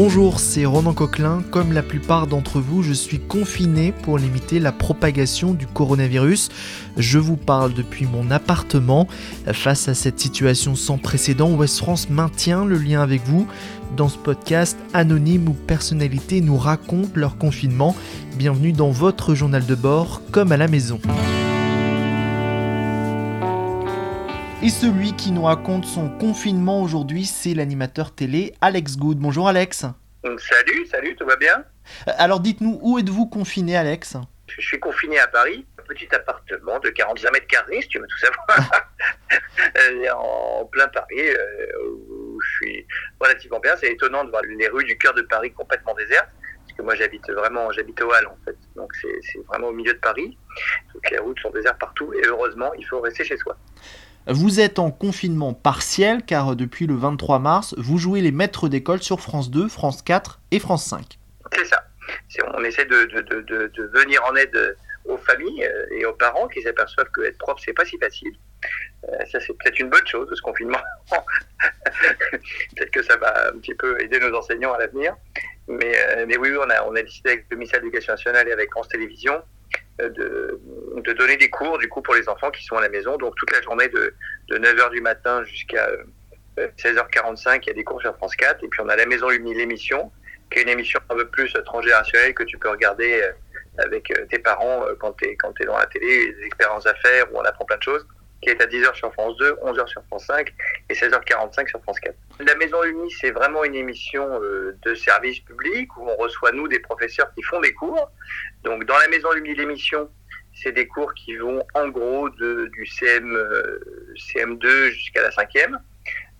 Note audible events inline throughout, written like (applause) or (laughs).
Bonjour, c'est Ronan Coquelin. Comme la plupart d'entre vous, je suis confiné pour limiter la propagation du coronavirus. Je vous parle depuis mon appartement. Face à cette situation sans précédent, West France maintient le lien avec vous. Dans ce podcast, anonymes ou personnalités nous racontent leur confinement. Bienvenue dans votre journal de bord, comme à la maison. Et celui qui nous raconte son confinement aujourd'hui, c'est l'animateur télé Alex Good. Bonjour Alex. Salut, salut, tout va bien Euh, Alors dites-nous, où êtes-vous confiné Alex? Je suis confiné à Paris, un petit appartement de 45 mètres carrés, si tu veux tout savoir, (laughs) Euh, en plein Paris, euh, où je suis relativement bien. C'est étonnant de voir les rues du cœur de Paris complètement désertes, parce que moi j'habite vraiment, j'habite au Halles en fait, donc c'est vraiment au milieu de Paris. Donc les routes sont désertes partout, et heureusement, il faut rester chez soi. Vous êtes en confinement partiel car depuis le 23 mars, vous jouez les maîtres d'école sur France 2, France 4 et France 5. C'est ça. On essaie de, venir en aide aux familles euh, et aux parents qui s'aperçoivent que être prof, c'est pas si facile. Euh, ça, c'est peut-être une bonne chose, ce confinement. (laughs) peut-être que ça va un petit peu aider nos enseignants à l'avenir. Mais, euh, oui, on a, on a décidé avec le ministère de l'Éducation nationale et avec France Télévisions euh, de, donner des cours du coup pour les enfants qui sont à la maison. Donc toute la journée de, de 9h du matin jusqu'à euh, 16h45, il y a des cours sur France 4. Et puis on a la Maison Lumi, l'émission, qui est une émission un peu plus euh, transgénérationnelle que tu peux regarder euh, avec euh, tes parents euh, quand tu quand es dans la télé, des expériences à faire où on apprend plein de choses, qui est à 10h sur France 2, 11h sur France 5 et 16h45 sur France 4. La Maison Lumi, c'est vraiment une émission euh, de service public où on reçoit nous des professeurs qui font des cours. Donc dans la Maison Lumi, l'émission, c'est des cours qui vont en gros du CM, euh, CM2 jusqu'à la cinquième,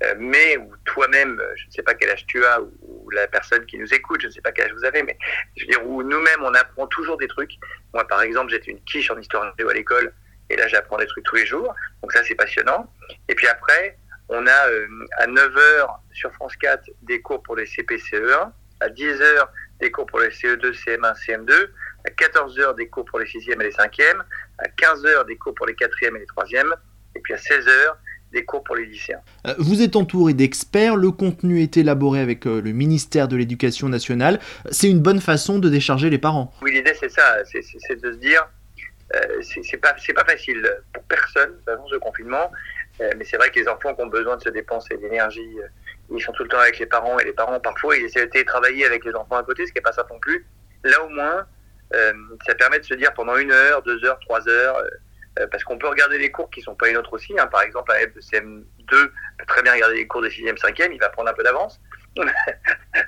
euh, mais où toi-même, je ne sais pas quel âge tu as, ou, ou la personne qui nous écoute, je ne sais pas quel âge vous avez, mais je veux dire, où nous-mêmes, on apprend toujours des trucs. Moi, par exemple, j'étais une quiche en histoire géo à l'école, et là, j'apprends des trucs tous les jours, donc ça, c'est passionnant. Et puis après, on a euh, à 9h sur France 4 des cours pour les CP-CE1, à 10h des cours pour les E CE2, CM1, CM2, à 14h des cours pour les 6e et les 5e, à 15h des cours pour les 4e et les 3e, et puis à 16h des cours pour les lycéens. Euh, Vous êtes entouré d'experts, le contenu est élaboré avec euh, le ministère de l'Éducation nationale. C'est une bonne façon de décharger les parents. Oui, l'idée c'est ça, c'est- de se dire, c'est c'est pas c'est pas facile pour personne, façon, ce confinement, euh, mais c'est vrai que les enfants qui ont besoin de se dépenser de l'énergie, euh, ils sont tout le temps avec les parents et les parents parfois ils essaient de télétravailler avec les enfants à côté, ce qui est pas ça non plus. Là au moins, euh, ça permet de se dire pendant une heure, deux heures, trois heures, euh, euh, parce qu'on peut regarder les cours qui sont pas les nôtres aussi. Hein. Par exemple, un élève de CM2 peut très bien regarder les cours des 6e, 5e, il va prendre un peu d'avance. (laughs)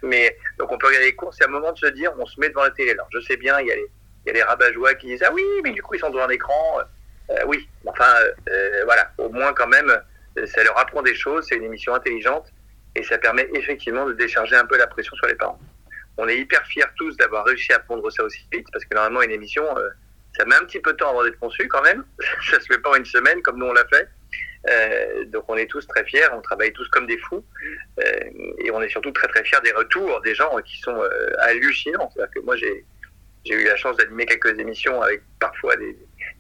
Mais donc on peut regarder les cours, c'est un moment de se dire, on se met devant la télé. Alors je sais bien, il y a les, il y a les rabat-joie qui disent ah oui, mais du coup ils sont devant un écran. Euh, oui, enfin euh, voilà, au moins quand même, euh, ça leur apprend des choses. C'est une émission intelligente et ça permet effectivement de décharger un peu la pression sur les parents. On est hyper fiers tous d'avoir réussi à pondre ça aussi vite parce que normalement une émission, euh, ça met un petit peu de temps avant d'être conçu quand même. (laughs) ça se fait pas en une semaine comme nous on l'a fait. Euh, donc on est tous très fiers, on travaille tous comme des fous euh, et on est surtout très très fiers des retours des gens qui sont euh, hallucinants. Que moi j'ai j'ai eu la chance d'animer quelques émissions avec parfois des,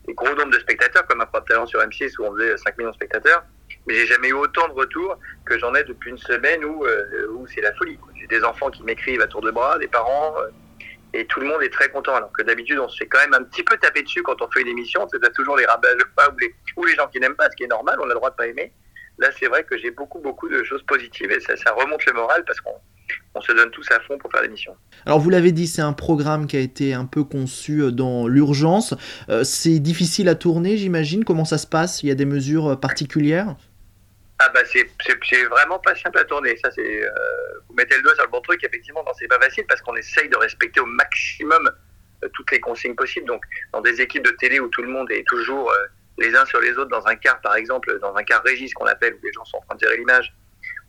gros nombres de spectateurs comme un Pro Talent sur M6 où on faisait 5 millions de spectateurs, mais j'ai jamais eu autant de retours que j'en ai depuis une semaine où, euh, où c'est la folie. J'ai des enfants qui m'écrivent à tour de bras, des parents, euh, et tout le monde est très content. Alors que d'habitude, on se fait quand même un petit peu taper dessus quand on fait une émission. C'est toujours les rabats ou les, ou les gens qui n'aiment pas, ce qui est normal, on a le droit de pas aimer. Là, c'est vrai que j'ai beaucoup, beaucoup de choses positives et ça remonte le moral parce qu'on on se donne tous à fond pour faire l'émission. Alors vous l'avez dit, c'est un programme qui a été un peu conçu euh, dans l'urgence. Euh, c'est difficile à tourner, j'imagine. Comment ça se passe? Il y a des mesures euh, particulières? Ah bah c'est vraiment pas simple à tourner. Ça c'est euh, vous mettez le doigt sur le bon truc. Effectivement, non, c'est pas facile parce qu'on essaye de respecter au maximum toutes les consignes possibles. Donc dans des équipes de télé où tout le monde est toujours euh, les uns sur les autres dans un car, par exemple, dans un régie, ce qu'on appelle, où les gens sont en train de gérer l'image,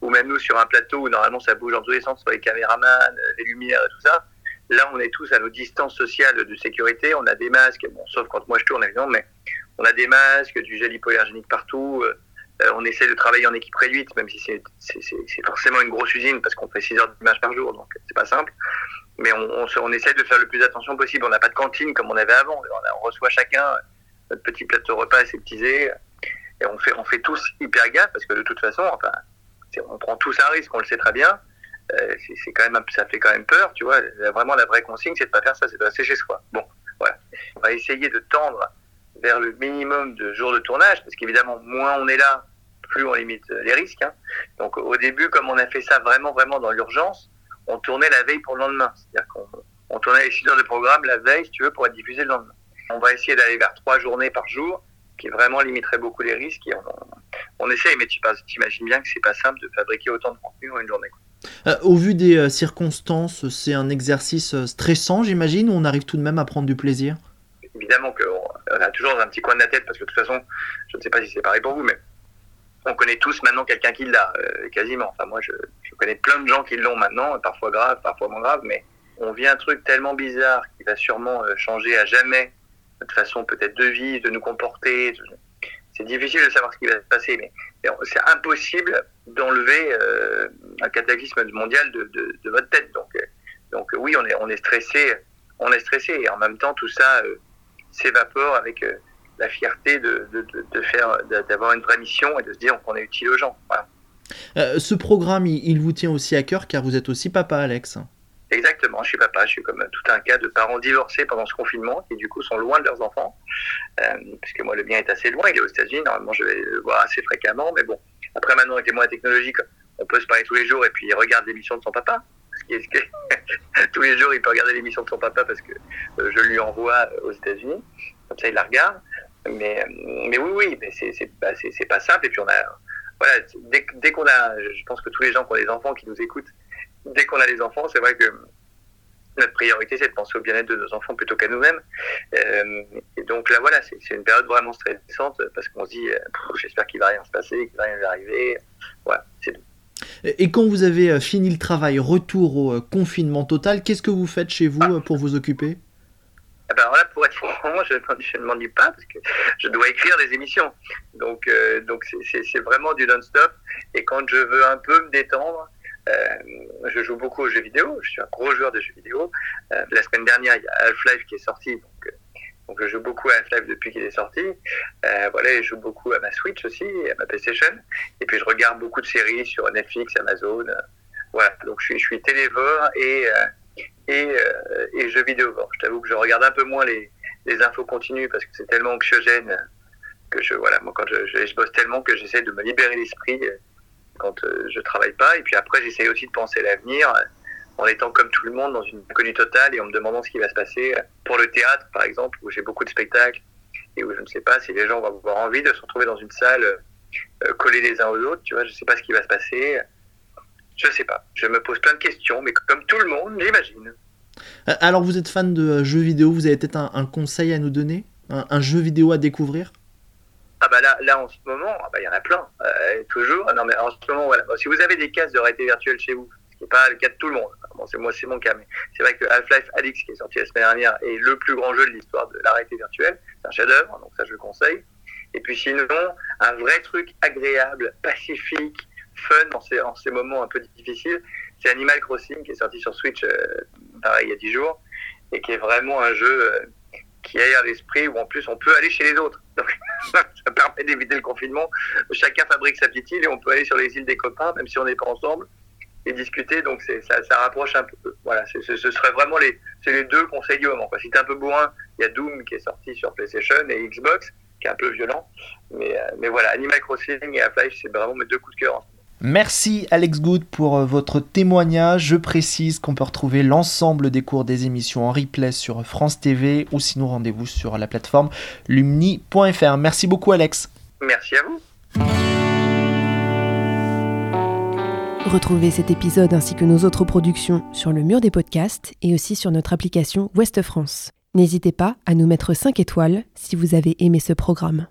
ou même nous sur un plateau où normalement ça bouge dans tous les sens, sur les caméramans, euh, les lumières et tout ça. Là, on est tous à nos distances sociales de sécurité. On a des masques, bon, sauf quand moi je tourne évidemment, mais on a des masques, du gel hypoallergénique partout. euh, euh, on essaie de travailler en équipe réduite, même si c'est- forcément une grosse usine parce qu'on fait 6 heures d'image par jour, donc c'est pas simple. Mais on, on, on essaie de faire le plus attention possible. On n'a pas de cantine comme on avait avant. On, reçoit chacun notre petit plateau repas aseptisé. Et on fait, on fait tous hyper gaffe parce que de toute façon, enfin, on prend tous un risque, on le sait très bien. c'est quand même, ça fait quand même peur, tu vois. Vraiment, la vraie consigne, c'est de pas faire ça, c'est de rester chez soi. Bon, voilà. On va essayer de tendre vers le minimum de jours de tournage, parce qu'évidemment, moins on est là, plus on limite les risques. Hein. Donc au début, comme on a fait ça vraiment, vraiment dans l'urgence, on tournait la veille pour le lendemain. C'est-à-dire qu'on on tournait les 6 heures de programme la veille, si tu veux, pour être diffusé le lendemain. On va essayer d'aller vers trois journées par jour, qui vraiment limiterait beaucoup les risques. Essaye, mais tu imagines bien que c'est pas simple de fabriquer autant de contenu en une journée. Euh, au vu des euh, circonstances, c'est un exercice euh, stressant, j'imagine, ou on arrive tout de même à prendre du plaisir? Évidemment qu'on a toujours un petit coin de la tête, parce que de toute façon, je ne sais pas si c'est pareil pour vous, mais on connaît tous maintenant quelqu'un qui l'a, quasiment. Enfin, moi, je, je, connais plein de gens qui l'ont maintenant, parfois grave, parfois moins grave, mais on vit un truc tellement bizarre qui va sûrement changer à jamais notre façon peut-être de vivre, de nous comporter. C'est difficile de savoir ce qui va se passer, mais c'est impossible d'enlever euh, un cataclysme mondial de, de, votre tête. Donc, euh, donc oui, on est, on est stressé, on est stressé, et en même temps tout ça euh, s'évapore avec la fierté de, de faire, d'avoir une vraie mission et de se dire qu'on est utile aux gens. ce programme, il, vous tient aussi à cœur car vous êtes aussi papa, Alex. Exactement, je suis papa, je suis comme tout un cas de parents divorcés pendant ce confinement qui du coup sont loin de leurs enfants, euh, puisque moi le mien est assez loin, il est aux États-Unis, normalement je vais le voir assez fréquemment, mais bon, après maintenant avec les moyens technologiques, on peut se parler tous les jours et puis il regarde l'émission de son papa. (laughs) Tous les jours il peut regarder l'émission de son papa parce que euh, je lui envoie euh, aux États-Unis, comme ça il la regarde. Mais, mais oui, oui, mais c'est bah, pas simple et puis on a, voilà, dès, dès qu'on a, je pense que tous les gens qui ont des enfants qui nous écoutent dès qu'on a les enfants, c'est vrai que notre priorité, c'est de penser au bien-être de nos enfants plutôt qu'à nous-mêmes. Euh, et donc là, voilà, c'est une période vraiment stressante parce qu'on se dit, euh, j'espère qu'il va rien se passer, qu'il va rien arriver. Voilà, c'est tout. Et quand vous avez euh, fini le travail, retour au confinement total, qu'est-ce que vous faites chez vous ah. pour vous occuper? Eh ben, alors là, pour être franc, (laughs) je ne m'en dis pas parce que je dois écrire des émissions. Donc, donc c'est vraiment du non-stop. Et quand je veux un peu me détendre, euh, je joue beaucoup aux jeux vidéo, je suis un gros joueur de jeux vidéo. Euh, la semaine dernière, il y a Half-Life qui est sorti, donc, euh, je joue beaucoup à Half-Life depuis qu'il est sorti. voilà, je joue beaucoup à ma Switch aussi, à ma PlayStation. Et puis je regarde beaucoup de séries sur Netflix, Amazon. voilà, donc je je suis télévore et, et, et jeux vidéo. Je t'avoue que je regarde un peu moins les, infos continues parce que c'est tellement anxiogène que je, voilà, moi quand je, bosse tellement que j'essaie de me libérer l'esprit quand euh, je travaille pas. Et puis après, j'essaye aussi de penser l'avenir euh, en étant comme tout le monde dans une inconnue totale et en me demandant ce qui va se passer pour le théâtre, par exemple, où j'ai beaucoup de spectacles et où je ne sais pas si les gens vont avoir envie de se retrouver dans une salle euh, collés les uns aux autres. Tu vois, je sais pas ce qui va se passer. Je sais pas. Je me pose plein de questions, mais comme tout le monde, j'imagine. Alors, vous êtes fan de jeux vidéo, vous avez peut-être un, conseil à nous donner? Un jeu vidéo à découvrir? Ah bah là, là en ce moment, ah bah il y en a plein, euh, toujours. Non mais en ce moment, voilà. si vous avez des cases de réalité virtuelle chez vous, ce qui n'est pas le cas de tout le monde. Bon, c'est moi, c'est mon cas, mais c'est vrai que Half-Life Alix, qui est sorti la semaine dernière, est le plus grand jeu de l'histoire de la réalité virtuelle. C'est un chef-d'œuvre, donc ça je le conseille. Et puis sinon, un vrai truc agréable, pacifique, fun en ces, en ces moments un peu difficiles, c'est Animal Crossing qui est sorti sur Switch, euh, pareil, il y a 10 jours, et qui est vraiment un jeu euh, qui aère l'esprit où en plus on peut aller chez les autres. (laughs) Donc, ça permet d'éviter le confinement. Chacun fabrique sa petite île et on peut aller sur les îles des copains, même si on n'est pas ensemble, et discuter. Donc ça, rapproche un peu. Voilà, ce serait vraiment les, les deux conseils du moment. Si t'es un peu bourrin, il y a Doom qui est sorti sur PlayStation et Xbox, qui est un peu violent. Mais, euh, voilà, Animal Crossing et Half-Life, c'est vraiment mes deux coups de cœur Merci Alex Good pour euh, votre témoignage. Je précise qu'on peut retrouver l'ensemble des cours des émissions en replay sur France TV ou sinon rendez-vous sur la plateforme lumni.fr. Merci beaucoup Alex. Merci à vous. Retrouvez cet épisode ainsi que nos autres productions sur le mur des podcasts et aussi sur notre application Ouest France. N'hésitez pas à nous mettre 5 étoiles si vous avez aimé ce programme.